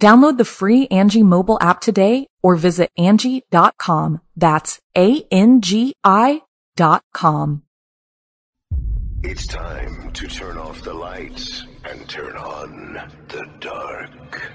Download the free Angi mobile app today or visit Angi.com. That's A-N-G-I dot com. It's time to turn off the lights and turn on the dark.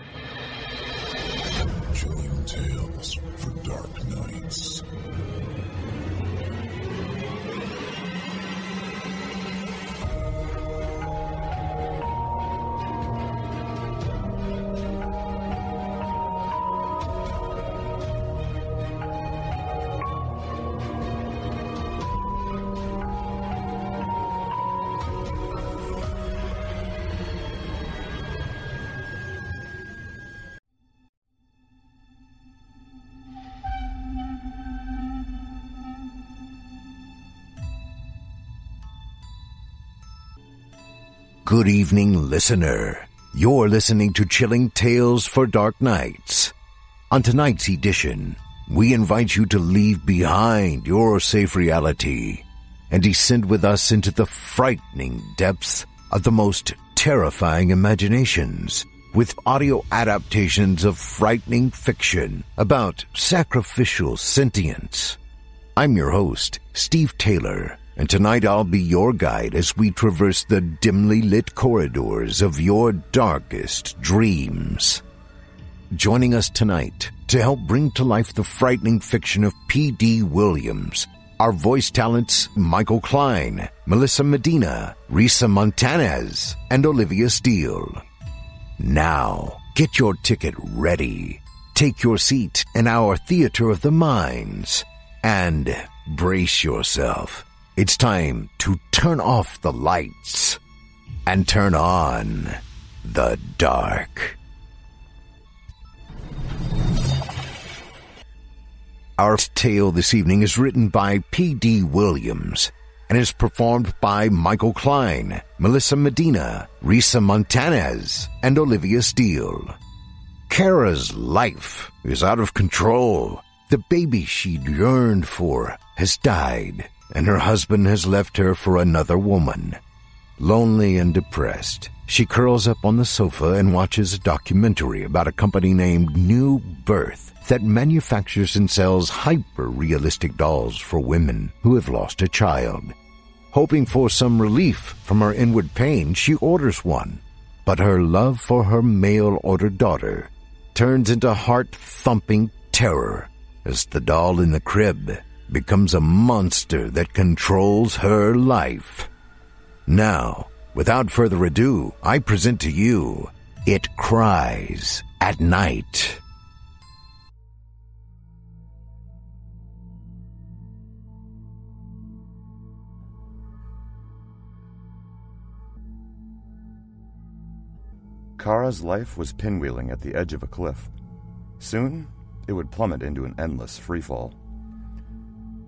Good evening, listener. You're listening to Chilling Tales for Dark Nights. On tonight's edition, we invite you to leave behind your safe reality and descend with us into the frightening depths of the most terrifying imaginations with audio adaptations of frightening fiction about sacrificial sentience. I'm your host, Steve Taylor and tonight I'll be your guide as we traverse the dimly lit corridors of your darkest dreams. Joining us tonight to help bring to life the frightening fiction of P.D. Williams are voice talents Michael Klein, Melissa Medina, Risa Montanez, and Olivia Steele. Now, get your ticket ready. Take your seat in our theater of the minds and brace yourself it's time to turn off the lights and turn on the dark. Our tale this evening is written by P.D. Williams and is performed by Michael Klein, Melissa Medina, Risa Montanez, and Olivia Steele. Kara's life is out of control. The baby she'd yearned for has died and her husband has left her for another woman. Lonely and depressed, she curls up on the sofa and watches a documentary about a company named New Birth that manufactures and sells hyper-realistic dolls for women who have lost a child. Hoping for some relief from her inward pain, she orders one. But her love for her mail-order daughter turns into heart-thumping terror as the doll in the crib becomes a monster that controls her life. Now, without further ado, I present to you It Cries at Night. Kara's life was pinwheeling at the edge of a cliff. Soon, it would plummet into an endless freefall.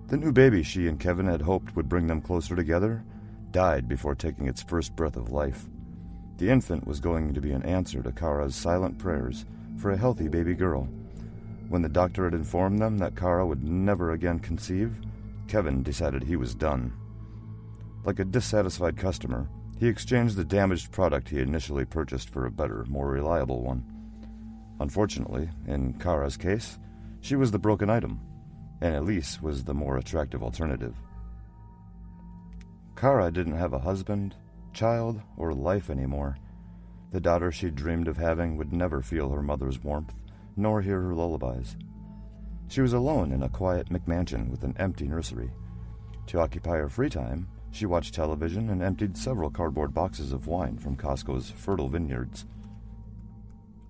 The new baby she and Kevin had hoped would bring them closer together died before taking its first breath of life. The infant was going to be an answer to Kara's silent prayers for a healthy baby girl. When the doctor had informed them that Kara would never again conceive, Kevin decided he was done. Like a dissatisfied customer, he exchanged the damaged product he initially purchased for a better, more reliable one. Unfortunately, in Kara's case, she was the broken item and Elise was the more attractive alternative. Kara didn't have a husband, child, or life anymore. The daughter she dreamed of having would never feel her mother's warmth, nor hear her lullabies. She was alone in a quiet McMansion with an empty nursery. To occupy her free time, she watched television and emptied several cardboard boxes of wine from Costco's fertile vineyards.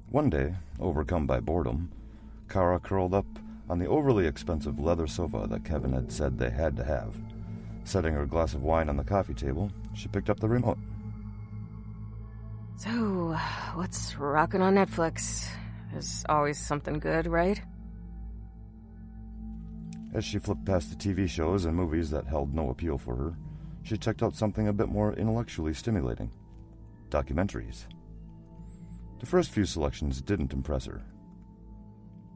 One day, overcome by boredom, Kara curled up on the overly expensive leather sofa that Kevin had said they had to have. Setting her glass of wine on the coffee table, she picked up the remote. So, what's rocking on Netflix? There's always something good, right? As she flipped past the TV shows and movies that held no appeal for her, she checked out something a bit more intellectually stimulating documentaries. The first few selections didn't impress her.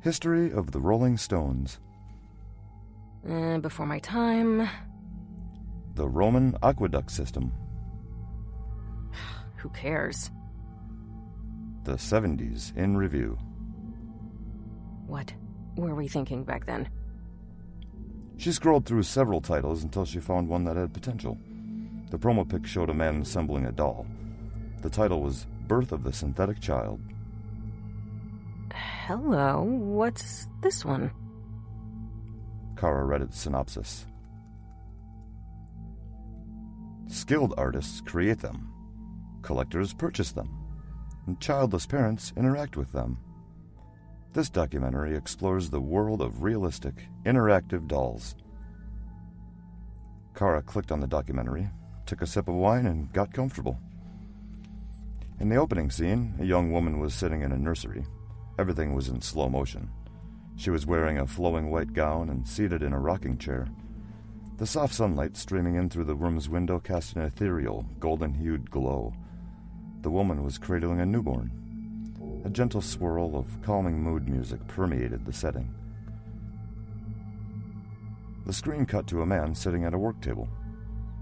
History of the Rolling Stones, Eh, before my time. the Roman Aqueduct System, Who cares? the 70s in review. What were we thinking back then? She scrolled through several titles until she found one that had potential. The promo pic showed a man assembling a doll. The title was Birth of the Synthetic Child. Hello, what's this one? Kara read its synopsis. Skilled artists create them, collectors purchase them, and childless parents interact with them. This documentary explores the world of realistic, interactive dolls. Kara clicked on the documentary, took a sip of wine, and got comfortable. In the opening scene, a young woman was sitting in a nursery. Everything was in slow motion. She was wearing a flowing white gown and seated in a rocking chair. The soft sunlight streaming in through the room's window cast an ethereal, golden hued glow. The woman was cradling a newborn. A gentle swirl of calming mood music permeated the setting. The screen cut to a man sitting at a work table.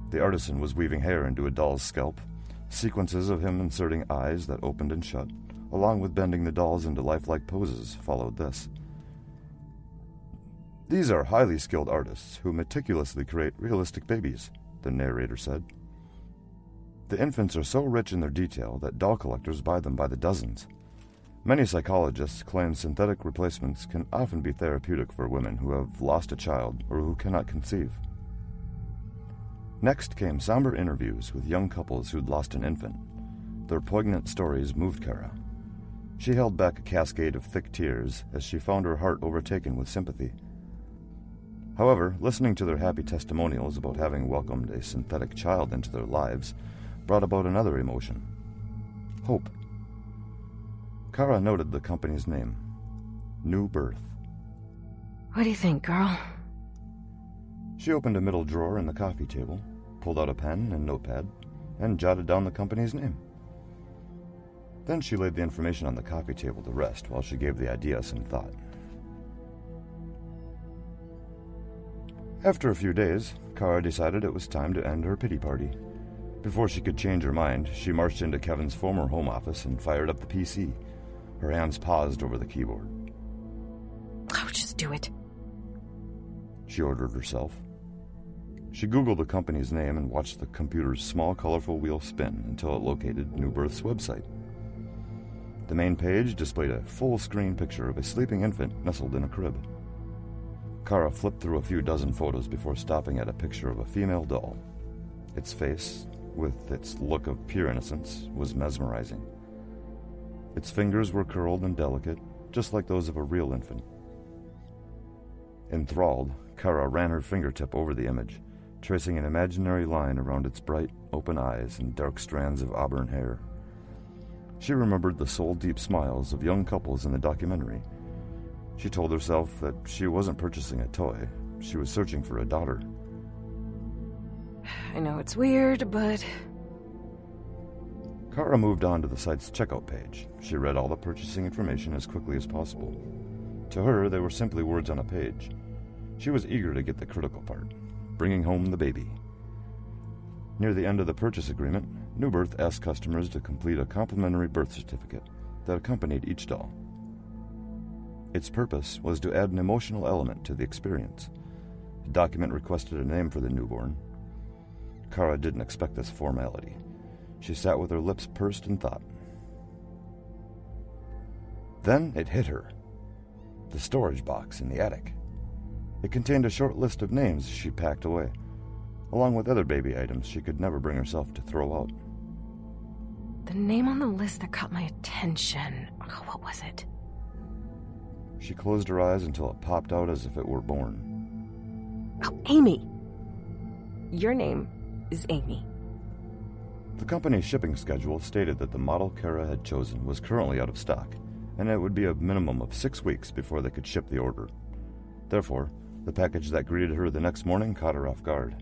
The artisan was weaving hair into a doll's scalp, sequences of him inserting eyes that opened and shut, along with bending the dolls into lifelike poses, followed this. These are highly skilled artists who meticulously create realistic babies, the narrator said. The infants are so rich in their detail that doll collectors buy them by the dozens. Many psychologists claim synthetic replacements can often be therapeutic for women who have lost a child or who cannot conceive. Next came somber interviews with young couples who'd lost an infant. Their poignant stories moved Kara. She held back a cascade of thick tears as she found her heart overtaken with sympathy. However, listening to their happy testimonials about having welcomed a synthetic child into their lives brought about another emotion hope. Kara noted the company's name New Birth. What do you think, girl? She opened a middle drawer in the coffee table, pulled out a pen and notepad, and jotted down the company's name. Then she laid the information on the coffee table to rest while she gave the idea some thought. After a few days, Kara decided it was time to end her pity party. Before she could change her mind, she marched into Kevin's former home office and fired up the PC. Her hands paused over the keyboard. Oh, just do it. She ordered herself. She Googled the company's name and watched the computer's small, colorful wheel spin until it located New Birth's website. The main page displayed a full screen picture of a sleeping infant nestled in a crib. Kara flipped through a few dozen photos before stopping at a picture of a female doll. Its face, with its look of pure innocence, was mesmerizing. Its fingers were curled and delicate, just like those of a real infant. Enthralled, Kara ran her fingertip over the image, tracing an imaginary line around its bright, open eyes and dark strands of auburn hair. She remembered the soul deep smiles of young couples in the documentary. She told herself that she wasn't purchasing a toy, she was searching for a daughter. I know it's weird, but Kara moved on to the site's checkout page. She read all the purchasing information as quickly as possible. To her, they were simply words on a page. She was eager to get the critical part bringing home the baby. Near the end of the purchase agreement, New Birth asked customers to complete a complimentary birth certificate that accompanied each doll. Its purpose was to add an emotional element to the experience. The document requested a name for the newborn. Kara didn't expect this formality. She sat with her lips pursed in thought. Then it hit her the storage box in the attic. It contained a short list of names she packed away. along with other baby items she could never bring herself to throw out. The name on the list that caught my attention. Oh, what was it? She closed her eyes until it popped out as if it were born. Oh, Amy. Your name is Amy. The company's shipping schedule stated that the model Kara had chosen was currently out of stock, and it would be a minimum of six weeks before they could ship the order. Therefore, the package that greeted her the next morning caught her off guard.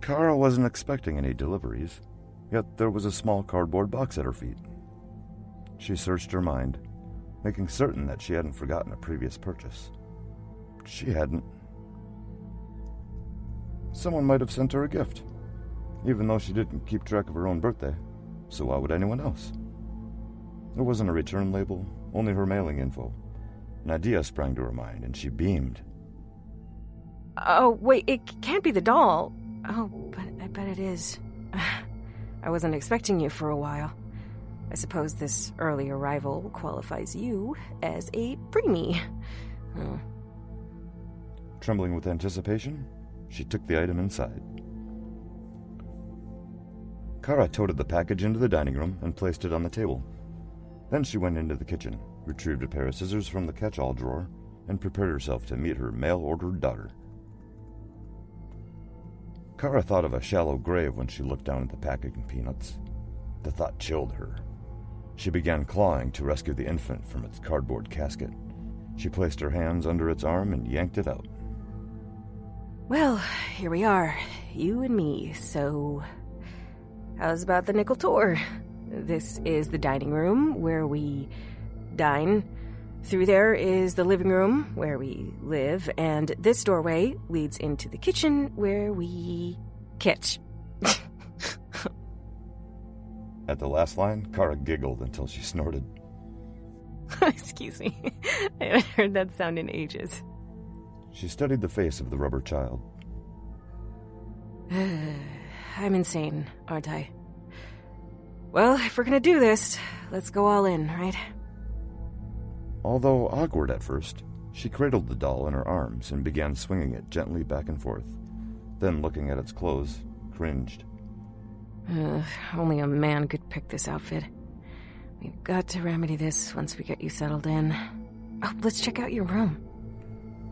Kara wasn't expecting any deliveries, yet there was a small cardboard box at her feet. She searched her mind, making certain that she hadn't forgotten a previous purchase. She hadn't. Someone might have sent her a gift, even though she didn't keep track of her own birthday, so why would anyone else? There wasn't a return label, only her mailing info. An idea sprang to her mind, and she beamed. Oh, wait, it can't be the doll. Oh, but I bet it is. I wasn't expecting you for a while. I suppose this early arrival qualifies you as a preemie. Trembling with anticipation, she took the item inside. Kara toted the package into the dining room and placed it on the table. Then she went into the kitchen, retrieved a pair of scissors from the catch all drawer, and prepared herself to meet her mail ordered daughter. Kara thought of a shallow grave when she looked down at the packing peanuts. The thought chilled her. She began clawing to rescue the infant from its cardboard casket. She placed her hands under its arm and yanked it out. Well, here we are, you and me, so. How's about the nickel tour? This is the dining room where we dine. Through there is the living room where we live, and this doorway leads into the kitchen where we kitch. At the last line, Kara giggled until she snorted. Excuse me. I haven't heard that sound in ages. She studied the face of the rubber child. I'm insane, aren't I? Well, if we're gonna do this, let's go all in, right? Although awkward at first, she cradled the doll in her arms and began swinging it gently back and forth. Then, looking at its clothes, cringed. Uh, only a man could pick this outfit. We've got to remedy this once we get you settled in. Oh, let's check out your room.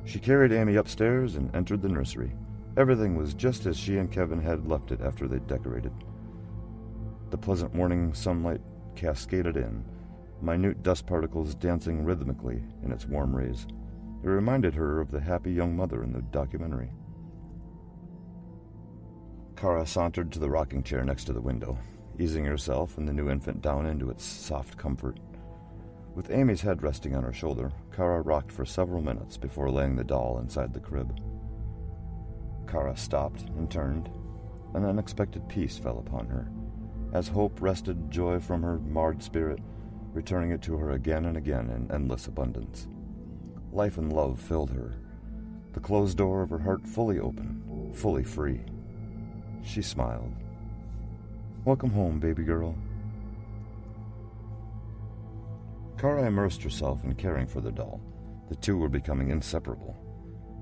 She carried Amy upstairs and entered the nursery. Everything was just as she and Kevin had left it after they'd decorated. The pleasant morning sunlight cascaded in, minute dust particles dancing rhythmically in its warm rays. It reminded her of the happy young mother in the documentary. Kara sauntered to the rocking chair next to the window, easing herself and the new infant down into its soft comfort. With Amy's head resting on her shoulder, Kara rocked for several minutes before laying the doll inside the crib. Kara stopped and turned. An unexpected peace fell upon her. As hope wrested joy from her marred spirit, returning it to her again and again in endless abundance. Life and love filled her, the closed door of her heart fully open, fully free. She smiled. Welcome home, baby girl. Kara immersed herself in caring for the doll. The two were becoming inseparable.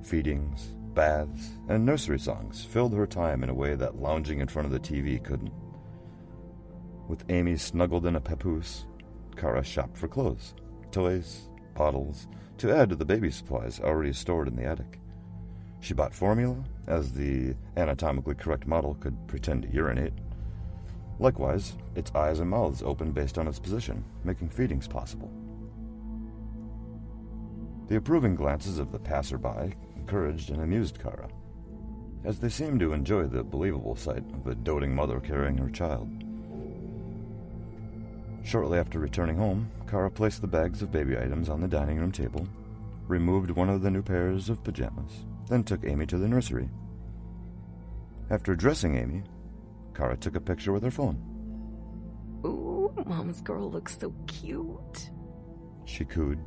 Feedings, baths, and nursery songs filled her time in a way that lounging in front of the TV couldn't. With Amy snuggled in a papoose, Kara shopped for clothes, toys, bottles, to add to the baby supplies already stored in the attic. She bought formula, as the anatomically correct model could pretend to urinate, Likewise, its eyes and mouths opened based on its position, making feedings possible. The approving glances of the passerby encouraged and amused Kara, as they seemed to enjoy the believable sight of a doting mother carrying her child. Shortly after returning home, Kara placed the bags of baby items on the dining room table, removed one of the new pairs of pajamas, then took Amy to the nursery. After dressing Amy, Kara took a picture with her phone. Ooh, Mom's girl looks so cute. She cooed.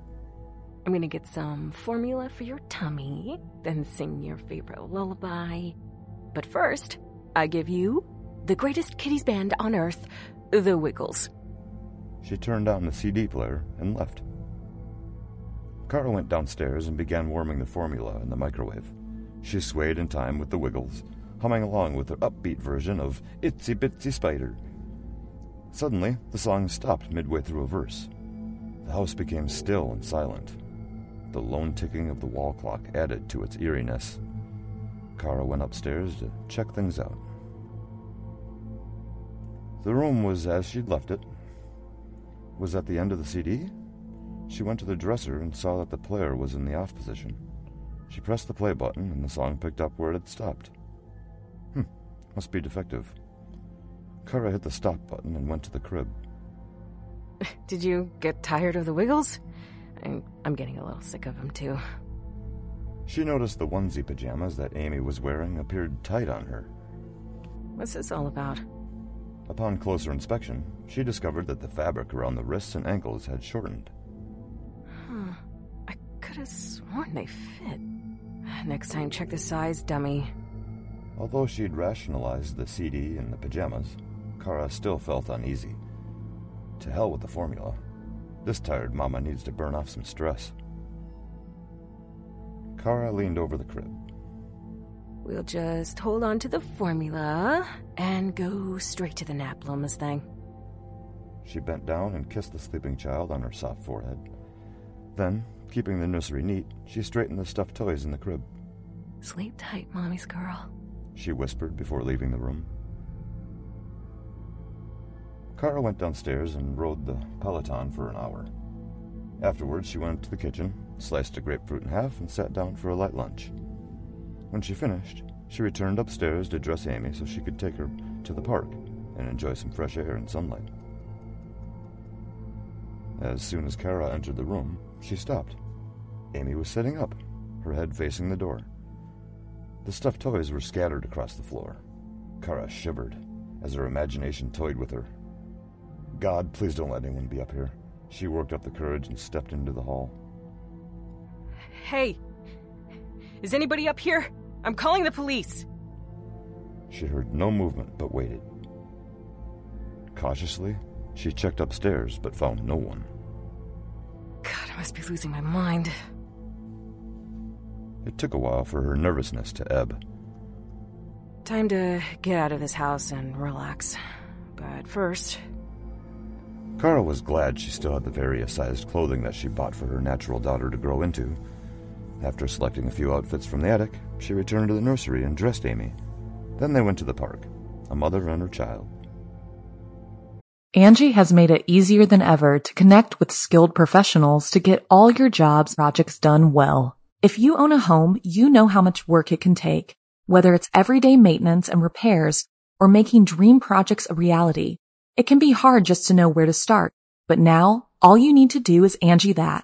I'm gonna get some formula for your tummy, then sing your favorite lullaby. But first, I give you the greatest kitties band on earth, The Wiggles. She turned on the CD player and left. Kara went downstairs and began warming the formula in the microwave. She swayed in time with the Wiggles, humming along with their upbeat version of Itsy Bitsy Spider. Suddenly, the song stopped midway through a verse. The house became still and silent. The lone ticking of the wall clock added to its eeriness. Kara went upstairs to check things out. The room was as she'd left it. Was at the end of the CD? She went to the dresser and saw that the player was in the off position. She pressed the play button and the song picked up where it had stopped. Hmm, must be defective. Kara hit the stop button and went to the crib. Did you get tired of the Wiggles? I'm getting a little sick of them, too. She noticed the onesie pajamas that Amy was wearing appeared tight on her. What's this all about? Upon closer inspection, she discovered that the fabric around the wrists and ankles had shortened. Huh. I could have sworn they fit. Next time, check the size, dummy. Although she'd rationalized the CD and the pajamas, Kara still felt uneasy. To hell with the formula. This tired mama needs to burn off some stress. Kara leaned over the crib. We'll just hold on to the formula and go straight to the nap, thing. She bent down and kissed the sleeping child on her soft forehead. Then, keeping the nursery neat, she straightened the stuffed toys in the crib. Sleep tight, mommy's girl, she whispered before leaving the room. Kara went downstairs and rode the Peloton for an hour. Afterwards, she went to the kitchen, sliced a grapefruit in half, and sat down for a light lunch. When she finished, she returned upstairs to dress Amy so she could take her to the park and enjoy some fresh air and sunlight. As soon as Kara entered the room, she stopped. Amy was sitting up, her head facing the door. The stuffed toys were scattered across the floor. Kara shivered as her imagination toyed with her God, please don't let anyone be up here. She worked up the courage and stepped into the hall. Hey! Is anybody up here? I'm calling the police! She heard no movement but waited. Cautiously, she checked upstairs but found no one. God, I must be losing my mind. It took a while for her nervousness to ebb. Time to get out of this house and relax. But first, Kara was glad she still had the various sized clothing that she bought for her natural daughter to grow into. After selecting a few outfits from the attic, she returned to the nursery and dressed Amy. Then they went to the park, a mother and her child. Angi has made it easier than ever to connect with skilled professionals to get all your jobs projects done well. If you own a home, you know how much work it can take, whether it's everyday maintenance and repairs or making dream projects a reality. It can be hard just to know where to start, but now all you need to do is Angi that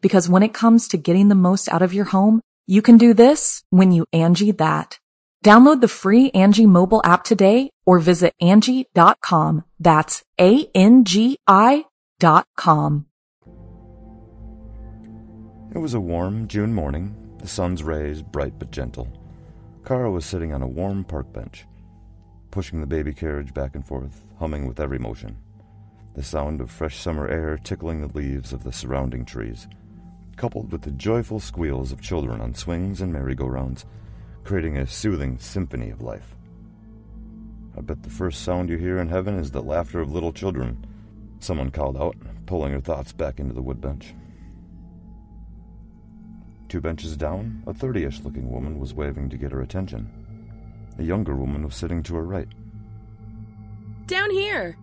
Because when it comes to getting the most out of your home, you can do this when you Angi that. Download the free Angi mobile app today or visit Angi.com. That's A-N-G-I dot com. It was a warm June morning, the sun's rays bright but gentle. Kara was sitting on a warm park bench pushing the baby carriage back and forth, humming with every motion. The sound of fresh summer air tickling the leaves of the surrounding trees, coupled with the joyful squeals of children on swings and merry-go-rounds, creating a soothing symphony of life. I bet the first sound you hear in heaven is the laughter of little children, someone called out, pulling her thoughts back into the woodbench. Two benches down, a thirty-ish looking woman was waving to get her attention. A younger woman was sitting to her right. Down here,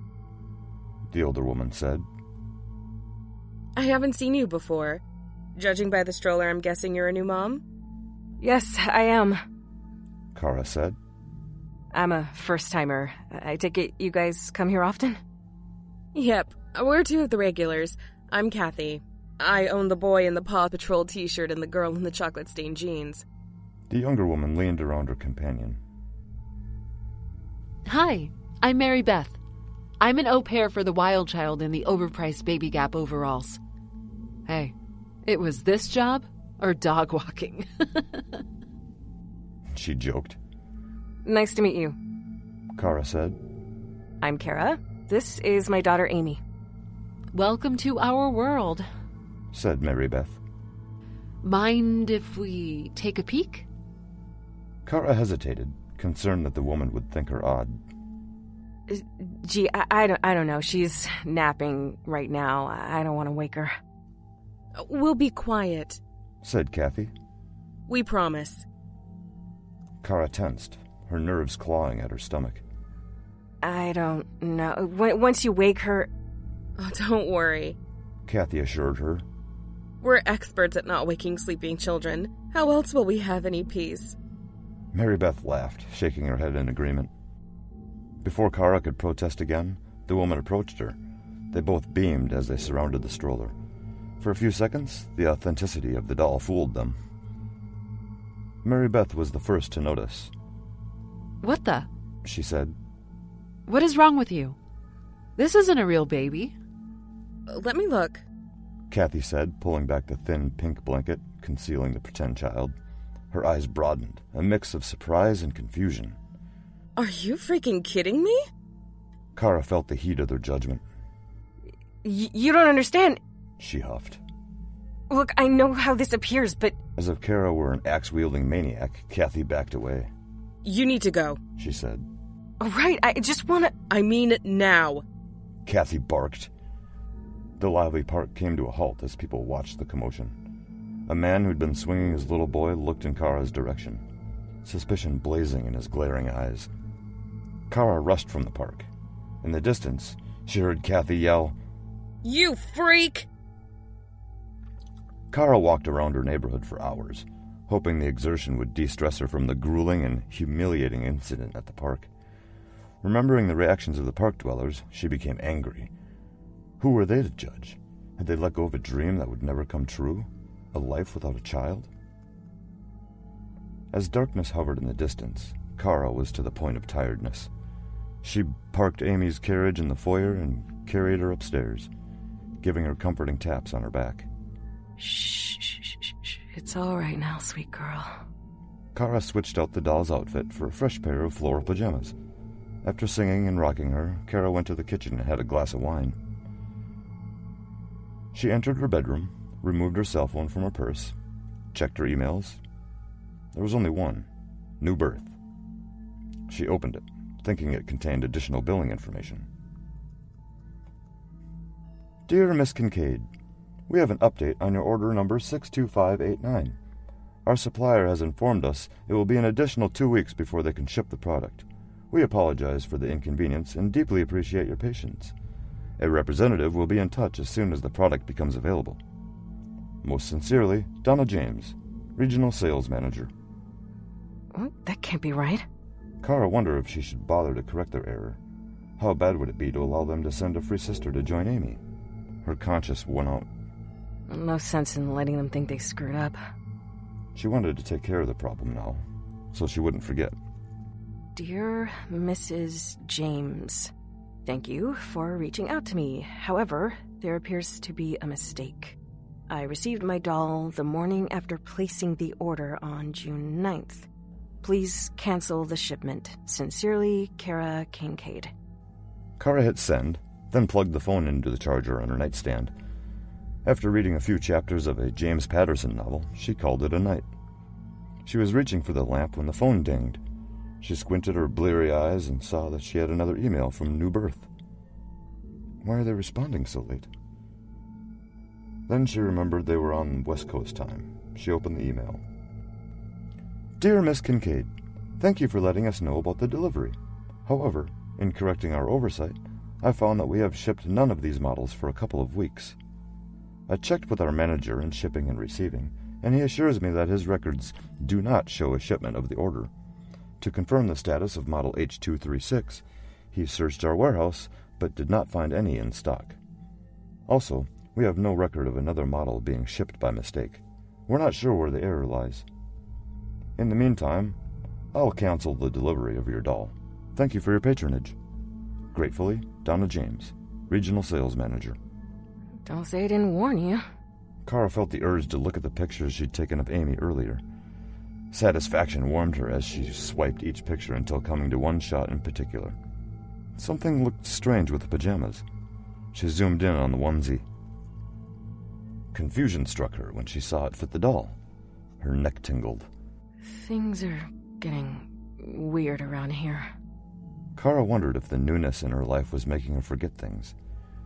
the older woman said. I haven't seen you before. Judging by the stroller, I'm guessing you're a new mom? Yes, I am. Kara said. I'm a first timer. I take it you guys come here often? Yep, we're two of the regulars. I'm Kathy. I own the boy in the Paw Patrol t shirt and the girl in the chocolate stained jeans. The younger woman leaned around her companion. Hi, I'm Mary Beth. I'm an au pair for the wild child in the overpriced Baby Gap overalls. Hey, it was this job or dog walking? She joked. Nice to meet you. Kara said. I'm Kara. This is my daughter Amy. Welcome to our world. Said Mary Beth. Mind if we take a peek? Kara hesitated, concerned that the woman would think her odd. Gee, I, I don't, I don't know. She's napping right now. I don't want to wake her. We'll be quiet. Said Kathy. We promise. Kara tensed, her nerves clawing at her stomach. I don't know. When, once you wake her, Oh, don't worry. Kathy assured her. We're experts at not waking sleeping children. How else will we have any peace? Mary Beth laughed, shaking her head in agreement. Before Kara could protest again, the woman approached her. They both beamed as they surrounded the stroller. For a few seconds, the authenticity of the doll fooled them. Mary Beth was the first to notice. What the? She said, What is wrong with you? This isn't a real baby. Let me look. Kathy said, pulling back the thin pink blanket concealing the pretend child. Her eyes broadened, a mix of surprise and confusion. Are you freaking kidding me? Kara felt the heat of their judgment. y- you don't understand. She huffed. Look, I know how this appears, but As if Kara were an axe wielding maniac, Kathy backed away. You need to go. She said. all right, I just want to. I mean now. Kathy barked. The lively park came to a halt as people watched the commotion. A man who'd been swinging his little boy looked in Kara's direction, suspicion blazing in his glaring eyes. Kara rushed from the park. In the distance, she heard Kathy yell. You freak! Kara walked around her neighborhood for hours, hoping the exertion would de stress her from the grueling and humiliating incident at the park. Remembering the reactions of the park dwellers, she became angry. Who were they to judge? Had they let go of a dream that would never come true? A life without a child? As darkness hovered in the distance, Kara was to the point of tiredness. She parked Amy's carriage in the foyer and carried her upstairs, giving her comforting taps on her back. Shh, shh, shh. It's all right now, sweet girl. Kara switched out the doll's outfit for a fresh pair of floral pajamas. After singing and rocking her, Kara went to the kitchen and had a glass of wine. She entered her bedroom, removed her cell phone from her purse, checked her emails. There was only one New Birth. She opened it, thinking it contained additional billing information. Dear Miss Kincaid, we have an update on your order number 62589. Our supplier has informed us it will be an additional two weeks before they can ship the product. We apologize for the inconvenience and deeply appreciate your patience. A representative will be in touch as soon as the product becomes available. Most sincerely, Donna James, Regional Sales Manager. That can't be right. Kara wondered if she should bother to correct their error. How bad would it be to allow them to send a free sister to join Amy? Her conscience went out. No sense in letting them think they screwed up. She wanted to take care of the problem now, so she wouldn't forget. Dear Mrs. James, thank you for reaching out to me. However, there appears to be a mistake. I received my doll the morning after placing the order on June 9th. Please cancel the shipment. Sincerely, Kara Kincaid. Kara hit send, then plugged the phone into the charger on her nightstand. After reading a few chapters of a James Patterson novel, she called it a night. She was reaching for the lamp when the phone dinged. She squinted her bleary eyes and saw that she had another email from New Birth. Why are they responding so late? Then she remembered they were on West Coast time. She opened the email. Dear Miss Kincaid, thank you for letting us know about the delivery. However, in correcting our oversight, I found that we have shipped none of these models for a couple of weeks. I checked with our manager in shipping and receiving, and he assures me that his records do not show a shipment of the order. To confirm the status of model H236, he searched our warehouse but did not find any in stock. Also, we have no record of another model being shipped by mistake. We're not sure where the error lies. In the meantime, I'll cancel the delivery of your doll. Thank you for your patronage. Gratefully, Donna James, Regional Sales Manager. Don't say I didn't warn you. Kara felt the urge to look at the pictures she'd taken of Amy earlier. Satisfaction warmed her as she swiped each picture until coming to one shot in particular. Something looked strange with the pajamas. She zoomed in on the onesie. Confusion struck her when she saw it fit the doll. Her neck tingled. Things are getting weird around here. Kara wondered if the newness in her life was making her forget things.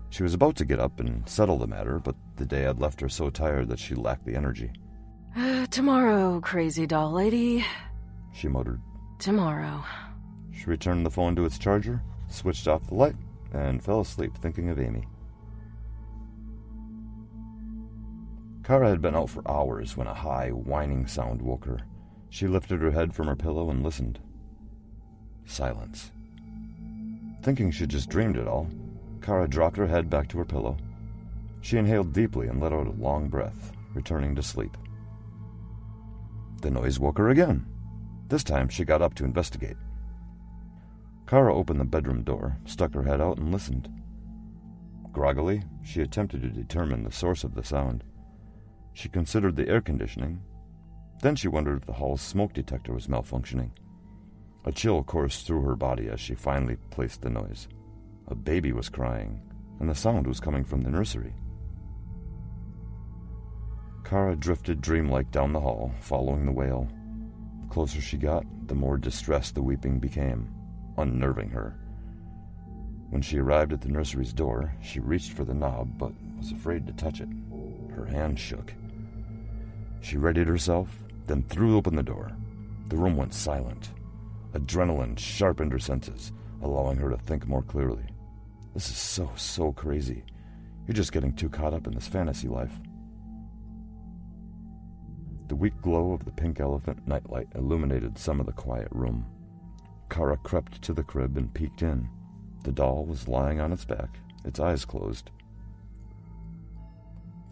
She was about to get up and settle the matter, but the day had left her so tired that she lacked the energy. Uh, tomorrow, crazy doll lady. She muttered. Tomorrow. She returned the phone to its charger, switched off the light, and fell asleep thinking of Amy. Kara had been out for hours when a high, whining sound woke her. She lifted her head from her pillow and listened. Silence. Thinking she'd just dreamed it all, Kara dropped her head back to her pillow. She inhaled deeply and let out a long breath, returning to sleep. The noise woke her again. This time she got up to investigate. Kara opened the bedroom door, stuck her head out, and listened. Groggily, she attempted to determine the source of the sound. She considered the air conditioning. Then she wondered if the hall's smoke detector was malfunctioning. A chill coursed through her body as she finally placed the noise. A baby was crying, and the sound was coming from the nursery. Kara drifted dreamlike down the hall, following the wail. The closer she got, the more distressed the weeping became, unnerving her. When she arrived at the nursery's door, she reached for the knob but was afraid to touch it. Her hand shook. She readied herself, then threw open the door. The room went silent. Adrenaline sharpened her senses, allowing her to think more clearly. This is so, so crazy. You're just getting too caught up in this fantasy life. The weak glow of the pink elephant nightlight illuminated some of the quiet room. Kara crept to the crib and peeked in. The doll was lying on its back, its eyes closed.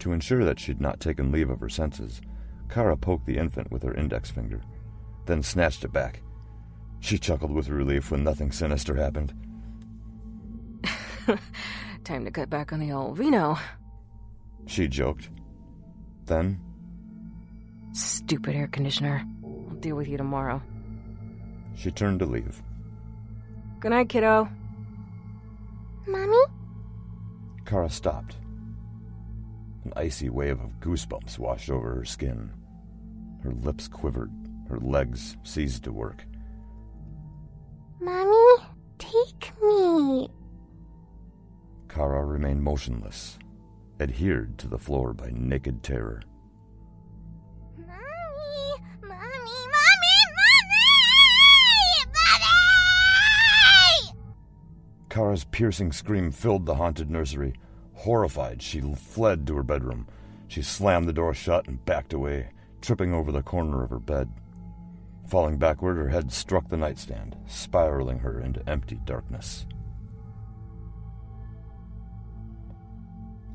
To ensure that she'd not taken leave of her senses, Kara poked the infant with her index finger, then snatched it back. She chuckled with relief when nothing sinister happened. Time to cut back on the old vino. She joked. Then, Stupid air conditioner. I'll deal with you tomorrow. she turned to leave. Good night, kiddo. Mommy? Kara stopped. An icy wave of goosebumps washed over her skin. Her lips quivered, her legs ceased to work. Mommy, take me. Kara remained motionless, adhered to the floor by naked terror. Mommy, mommy, mommy, mommy, mommy! Kara's piercing scream filled the haunted nursery. Horrified, she fled to her bedroom. She slammed the door shut and backed away, tripping over the corner of her bed. Falling backward, her head struck the nightstand, spiraling her into empty darkness.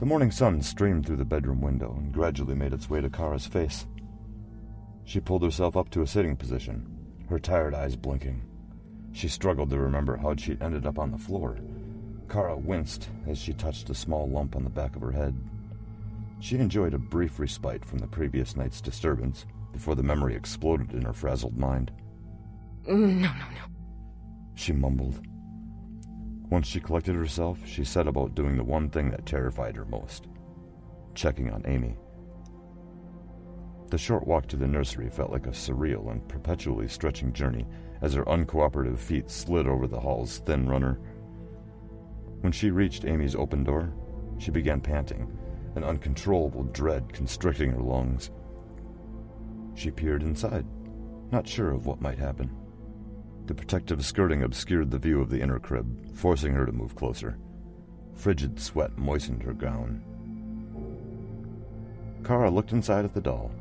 The morning sun streamed through the bedroom window and gradually made its way to Kara's face. She pulled herself up to a sitting position, her tired eyes blinking. She struggled to remember how she'd ended up on the floor. Kara winced as she touched a small lump on the back of her head. She enjoyed a brief respite from the previous night's disturbance before the memory exploded in her frazzled mind. Mm, no, no, no. She mumbled. Once she collected herself, she set about doing the one thing that terrified her most checking on Amy. The short walk to the nursery felt like a surreal and perpetually stretching journey as her uncooperative feet slid over the hall's thin runner. When she reached Amy's open door, she began panting, an uncontrollable dread constricting her lungs. She peered inside, not sure of what might happen. The protective skirting obscured the view of the inner crib, forcing her to move closer. Frigid sweat moistened her gown. Kara looked inside at the doll.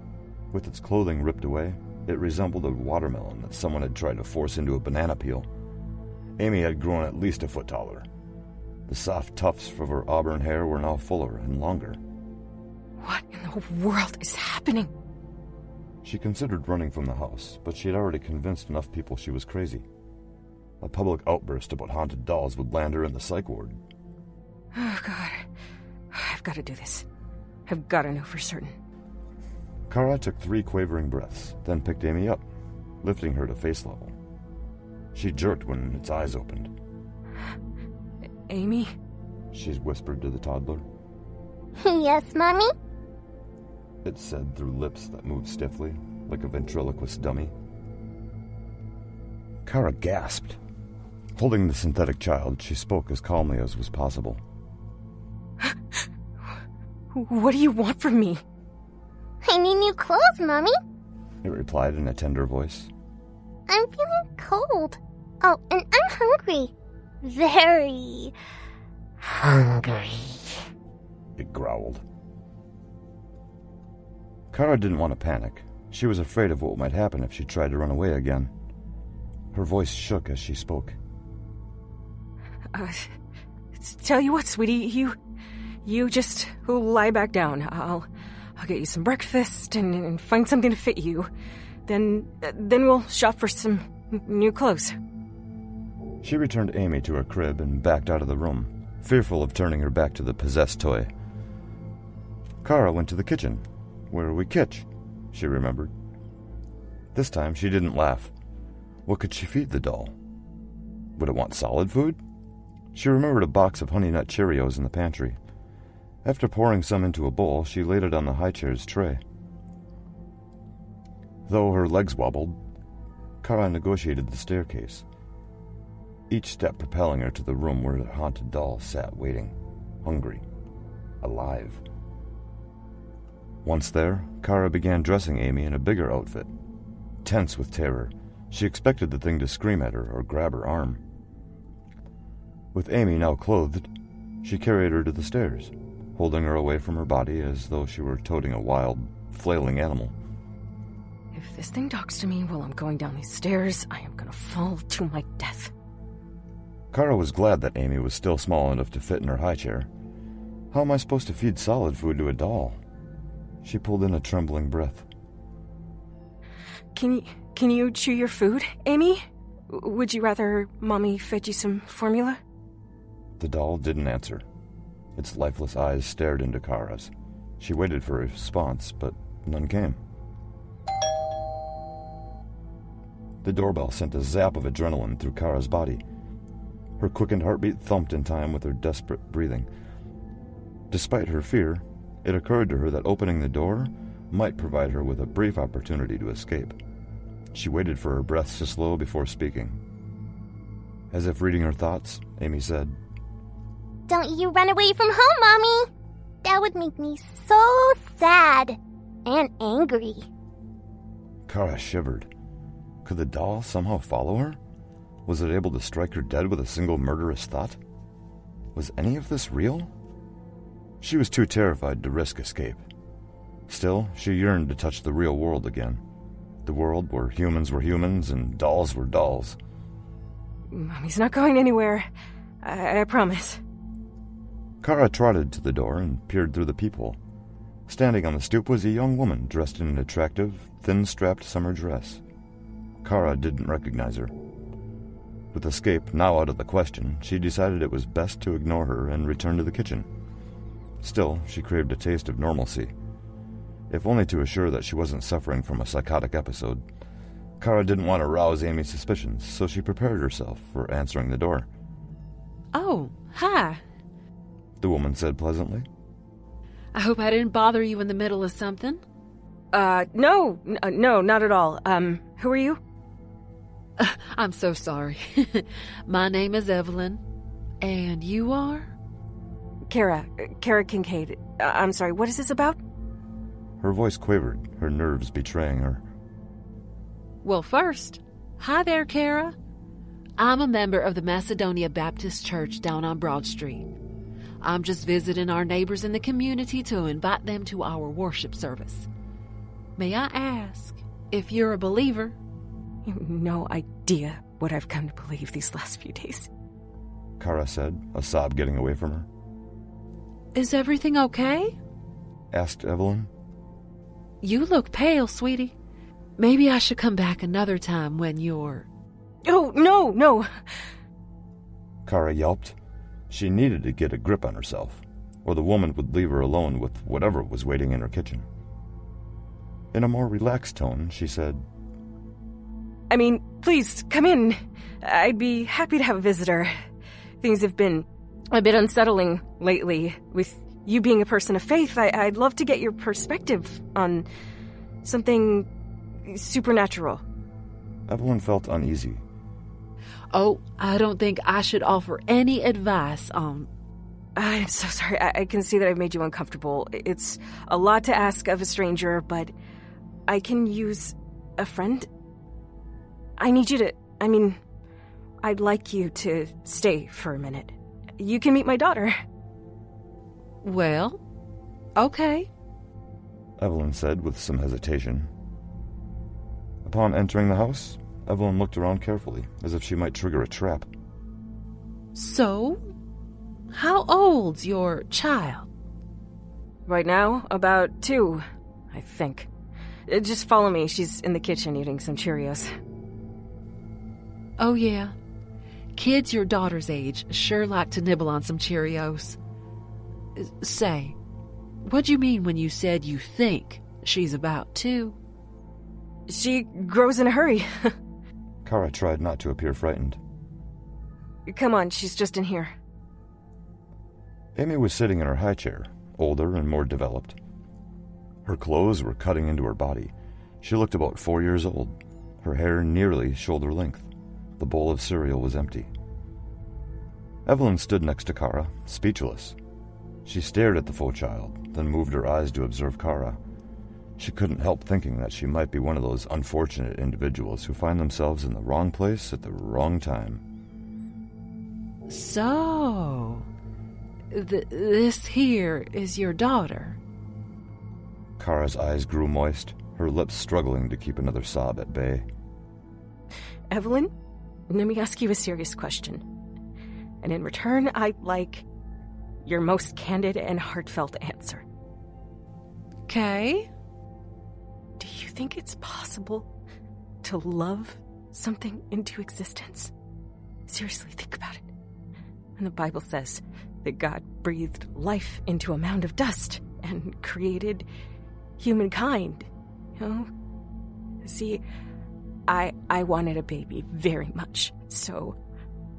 With its clothing ripped away, it resembled a watermelon that someone had tried to force into a banana peel. Amy had grown at least a foot taller. The soft tufts of her auburn hair were now fuller and longer. What in the world is happening? She considered running from the house, but she had already convinced enough people she was crazy. A public outburst about haunted dolls would land her in the psych ward. Oh, God. I've got to do this. I've got to know for certain. Kara took three quavering breaths, then picked Amy up, lifting her to face level. She jerked when its eyes opened. Amy? She whispered to the toddler. yes, Mommy? It said through lips that moved stiffly, like a ventriloquist dummy. Kara gasped. Holding the synthetic child, she spoke as calmly as was possible. What do you want from me? I need new clothes, Mommy. It replied in a tender voice. I'm feeling cold. Oh, and I'm hungry. Very hungry. It growled. Kara didn't want to panic. She was afraid of what might happen if she tried to run away again. Her voice shook as she spoke. Uh, tell you what, sweetie, you, you just lie back down. I'll, I'll get you some breakfast and, and find something to fit you. Then, then we'll shop for some new clothes. She returned Amy to her crib and backed out of the room, fearful of turning her back to the possessed toy. Kara went to the kitchen, where we kitch, she remembered. This time she didn't laugh. What could she feed the doll? Would it want solid food? She remembered a box of Honey Nut Cheerios in the pantry. After pouring some into a bowl, she laid it on the high chair's tray. Though her legs wobbled, Kara negotiated the staircase, each step propelling her to the room where the haunted doll sat waiting, hungry, alive. Once there, Kara began dressing Amy in a bigger outfit. Tense with terror, she expected the thing to scream at her or grab her arm. With Amy now clothed, she carried her to the stairs, holding her away from her body as though she were toting a wild, flailing animal. If this thing talks to me while I'm going down these stairs, I am gonna fall to my death. Kara was glad that Amy was still small enough to fit in her high chair. How am I supposed to feed solid food to a doll? She pulled in a trembling breath. Can you can you chew your food, Amy? Would you rather mommy fed you some formula? The doll didn't answer. Its lifeless eyes stared into Kara's. She waited for a response, but none came. The doorbell sent a zap of adrenaline through Kara's body. Her quickened heartbeat thumped in time with her desperate breathing. Despite her fear, it occurred to her that opening the door might provide her with a brief opportunity to escape. She waited for her breaths to slow before speaking. As if reading her thoughts, Amy said, Don't you run away from home, Mommy! That would make me so sad and angry. Kara shivered. Could the doll somehow follow her? Was it able to strike her dead with a single murderous thought? Was any of this real? She was too terrified to risk escape. Still, she yearned to touch the real world again. The world where humans were humans and dolls were dolls. Mommy's not going anywhere. I, I promise. Kara trotted to the door and peered through the peephole. Standing on the stoop was a young woman dressed in an attractive, thin strapped summer dress. Kara didn't recognize her. With escape now out of the question, she decided it was best to ignore her and return to the kitchen. Still, she craved a taste of normalcy. If only to assure that she wasn't suffering from a psychotic episode. Kara didn't want to rouse Amy's suspicions, so she prepared herself for answering the door. Oh, hi. The woman said pleasantly. I hope I didn't bother you in the middle of something. Uh, no, n- uh, no, not at all. Um, who are you? I'm so sorry. My name is Evelyn. And you are? Kara, Kara Kincaid. Uh, I'm sorry, what is this about? Her voice quivered, her nerves betraying her. Well, first, hi there, Kara. I'm a member of the Macedonia Baptist Church down on Broad Street. I'm just visiting our neighbors in the community to invite them to our worship service. May I ask if you're a believer? You have no idea what I've come to believe these last few days. Kara said, a sob getting away from her. Is everything okay? Asked Evelyn. You look pale, sweetie. Maybe I should come back another time when you're Oh, no, no. Kara yelped. She needed to get a grip on herself, or the woman would leave her alone with whatever was waiting in her kitchen. In a more relaxed tone, she said, I mean, please, come in. I'd be happy to have a visitor. Things have been a bit unsettling lately. With you being a person of faith, I- would love to get your perspective on something supernatural. Evelyn felt uneasy. Oh, I don't think I should offer any advice on. I'm so sorry. I, I can see that I've made you uncomfortable. It's a lot to ask of a stranger, but I can use a friend. I need you to. I mean, I'd like you to stay for a minute. You can meet my daughter. Well, okay. Evelyn said with some hesitation. Upon entering the house, Evelyn looked around carefully, as if she might trigger a trap. So, how old's your child? Right now, about two, I think. Uh, just follow me. She's in the kitchen eating some Cheerios. Oh, yeah. Kids your daughter's age sure like to nibble on some Cheerios. Say, what'd you mean when you said you think she's about two? She grows in a hurry. Kara tried not to appear frightened. Come on, she's just in here. Amy was sitting in her high chair, older and more developed. Her clothes were cutting into her body. She looked about four years old, her hair nearly shoulder length. The bowl of cereal was empty. Evelyn stood next to Kara, speechless. She stared at the faux child, then moved her eyes to observe Kara. She couldn't help thinking that she might be one of those unfortunate individuals who find themselves in the wrong place at the wrong time. So, th- this here is your daughter. Kara's eyes grew moist, her lips struggling to keep another sob at bay. Evelyn, let me ask you a serious question. And in return, I'd like your most candid and heartfelt answer. Okay. Do you think it's possible to love something into existence? Seriously, think about it. And the Bible says that God breathed life into a mound of dust and created humankind. You know? See, I I wanted a baby very much, so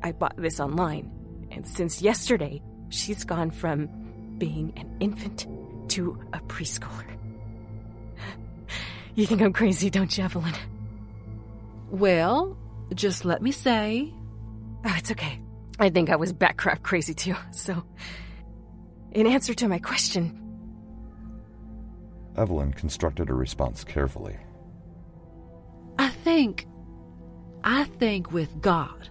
I bought this online. And since yesterday, she's gone from being an infant to a preschooler. You think I'm crazy, don't you, Evelyn? Well, just let me say. Oh, it's okay. I think I was backcrap crazy too, so. In answer to my question. Evelyn constructed her response carefully. I think. I think with God,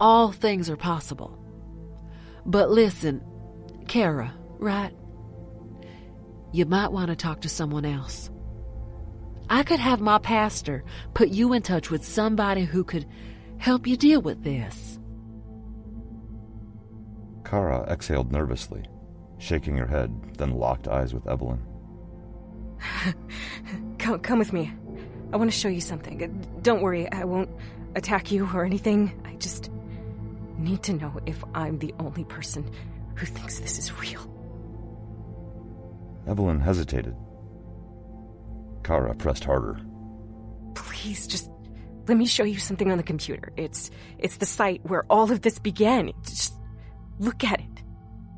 all things are possible. But listen, Kara, right? You might want to talk to someone else. I could have my pastor put you in touch with somebody who could help you deal with this. Kara exhaled nervously, shaking her head, then locked eyes with Evelyn. come, come with me. I want to show you something. Uh, don't worry, I won't attack you or anything. I just need to know if I'm the only person who thinks this is real. Evelyn hesitated, Kara pressed harder. Please, just let me show you something on the computer. It's it's the site where all of this began. Just look at it.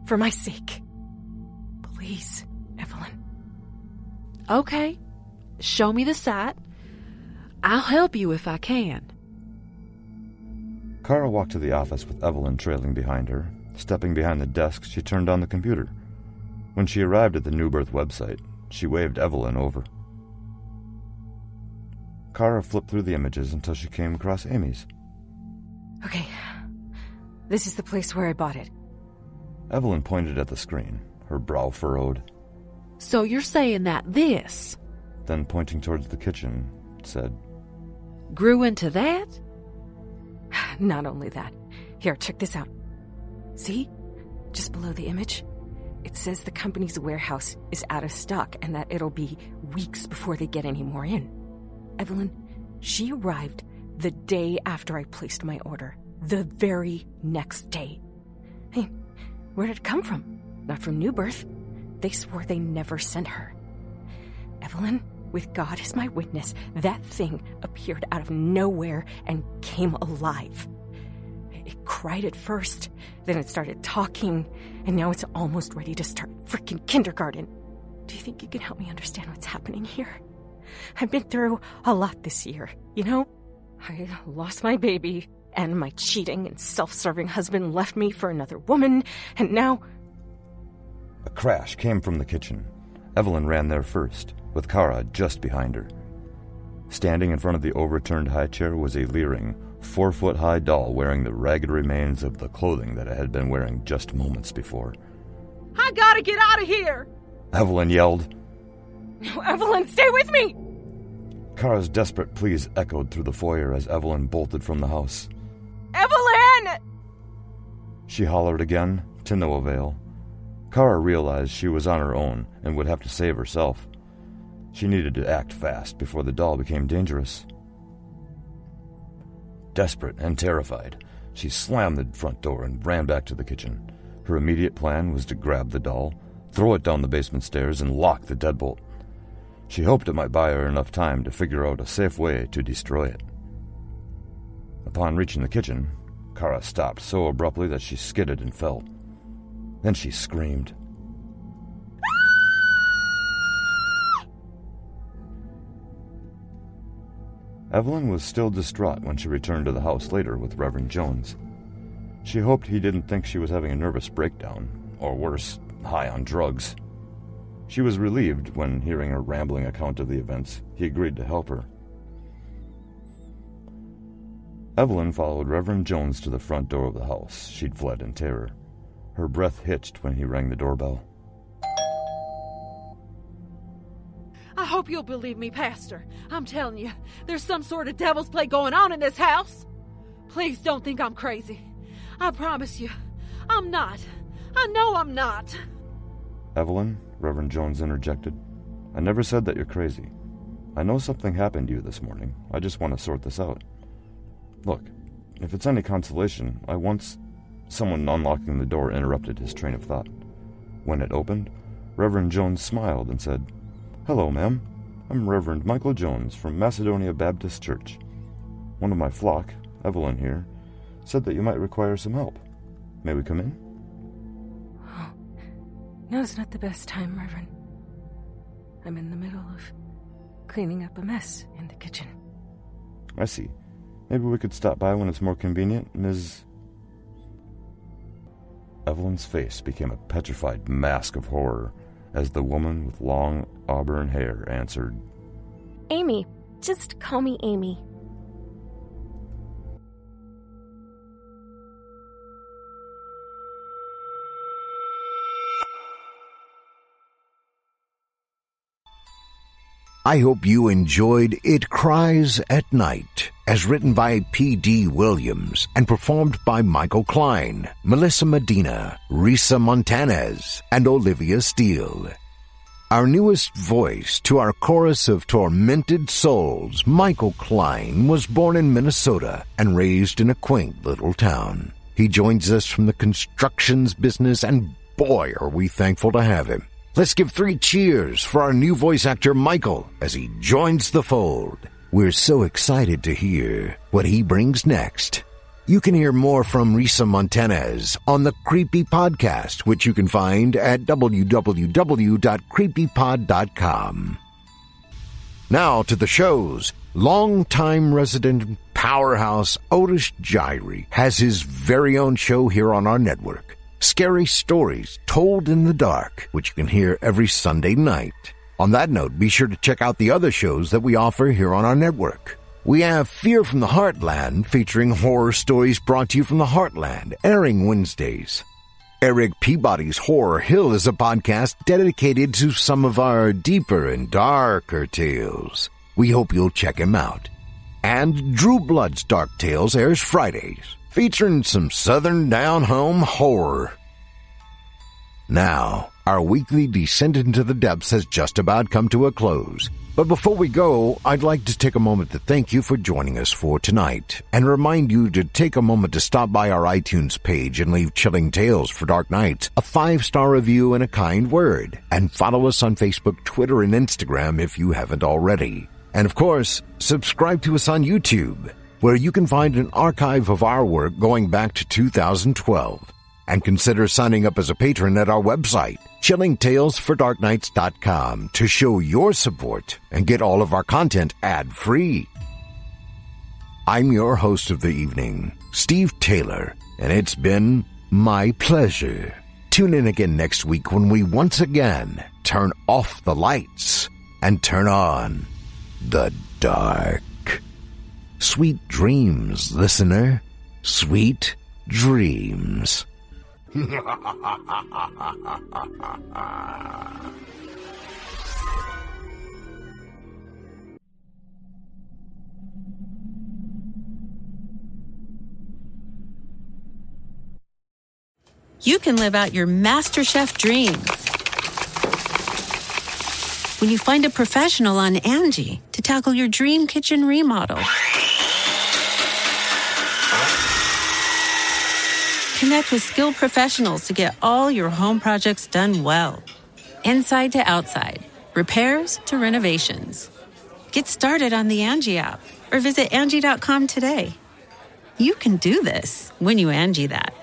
For my sake. Please, Evelyn. Okay. Show me the site. I'll help you if I can. Kara walked to the office with Evelyn trailing behind her. Stepping behind the desk, she turned on the computer. When she arrived at the New Birth website, she waved Evelyn over. Kara flipped through the images until she came across Amy's. Okay. This is the place where I bought it. Evelyn pointed at the screen, her brow furrowed. So you're saying that this. Then, pointing towards the kitchen, said, Grew into that? Not only that. Here, check this out. See? Just below the image? It says the company's warehouse is out of stock and that it'll be weeks before they get any more in. Evelyn, she arrived the day after I placed my order. The very next day. Hey, where did it come from? Not from New Birth. They swore they never sent her. Evelyn, with God as my witness, that thing appeared out of nowhere and came alive. It cried at first, then it started talking, and now it's almost ready to start freaking kindergarten. Do you think you can help me understand what's happening here? I've been through a lot this year, you know? I lost my baby, and my cheating and self serving husband left me for another woman, and now. A crash came from the kitchen. Evelyn ran there first, with Kara just behind her. Standing in front of the overturned high chair was a leering, four foot high doll wearing the ragged remains of the clothing that it had been wearing just moments before. I gotta get out of here! Evelyn yelled. No, Evelyn, stay with me! Kara's desperate pleas echoed through the foyer as Evelyn bolted from the house. Evelyn! She hollered again, to no avail. Kara realized she was on her own and would have to save herself. She needed to act fast before the doll became dangerous. Desperate and terrified, she slammed the front door and ran back to the kitchen. Her immediate plan was to grab the doll, throw it down the basement stairs, and lock the deadbolt. She hoped it might buy her enough time to figure out a safe way to destroy it. Upon reaching the kitchen, Kara stopped so abruptly that she skidded and fell. Then she screamed. Evelyn was still distraught when she returned to the house later with Reverend Jones. She hoped he didn't think she was having a nervous breakdown, or worse, high on drugs. She was relieved when, hearing her rambling account of the events, he agreed to help her. Evelyn followed Reverend Jones to the front door of the house. She'd fled in terror. Her breath hitched when he rang the doorbell. Hope you'll believe me, Pastor. I'm telling you, there's some sort of devil's play going on in this house. Please don't think I'm crazy. I promise you, I'm not. I know I'm not. Evelyn, Reverend Jones interjected, I never said that you're crazy. I know something happened to you this morning. I just want to sort this out. Look, if it's any consolation, I once. Someone unlocking the door interrupted his train of thought. When it opened, Reverend Jones smiled and said, Hello, ma'am. I'm Reverend Michael Jones from Macedonia Baptist Church. One of my flock, Evelyn here, said that you might require some help. May we come in? Oh, now's not the best time, Reverend. I'm in the middle of cleaning up a mess in the kitchen. I see. Maybe we could stop by when it's more convenient, Ms. Evelyn's face became a petrified mask of horror as the woman with long auburn hair answered, Amy. Just call me Amy. I hope you enjoyed It Cries at Night, as written by P.D. Williams and performed by Michael Klein, Melissa Medina, Risa Montanez, and Olivia Steele. Our newest voice to our chorus of tormented souls, Michael Klein, was born in Minnesota and raised in a quaint little town. He joins us from the constructions business, and boy, are we thankful to have him. Let's give three cheers for our new voice actor, Michael, as he joins the fold. We're so excited to hear what he brings next. You can hear more from Risa Montanez on the Creepy Podcast, which you can find at www.creepypod.com. Now to the shows. Longtime resident powerhouse Otis Jiry has his very own show here on our network. Scary Stories Told in the Dark, which you can hear every Sunday night. On that note, be sure to check out the other shows that we offer here on our network. We have Fear from the Heartland, featuring horror stories brought to you from the Heartland, airing Wednesdays. Eric Peabody's Horror Hill is a podcast dedicated to some of our deeper and darker tales. We hope you'll check him out. And Drew Blood's Dark Tales airs Fridays, featuring some southern down home horror. Now, our weekly descent into the depths has just about come to a close. But before we go, I'd like to take a moment to thank you for joining us for tonight and remind you to take a moment to stop by our iTunes page and leave Chilling Tales for Dark Nights a five star review and a kind word. And follow us on Facebook, Twitter, and Instagram if you haven't already. And of course, subscribe to us on YouTube, where you can find an archive of our work going back to 2012 and consider signing up as a patron at our website, chillingtalesfordarknights.com, to show your support and get all of our content ad free. I'm your host of the evening, Steve Taylor, and it's been my pleasure. Tune in again next week when we once again turn off the lights and turn on the dark. Sweet dreams, listener. Sweet dreams. you can live out your MasterChef dreams when you find a professional on Angi to tackle your dream kitchen remodel. Connect with skilled professionals to get all your home projects done well. Inside to outside, repairs to renovations. Get started on the Angi app or visit Angi.com today. You can do this when you Angi that.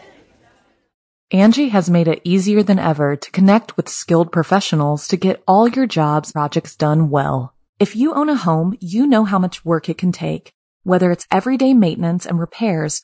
Angi has made it easier than ever to connect with skilled professionals to get all your jobs projects done well. If you own a home, you know how much work it can take, whether it's everyday maintenance and repairs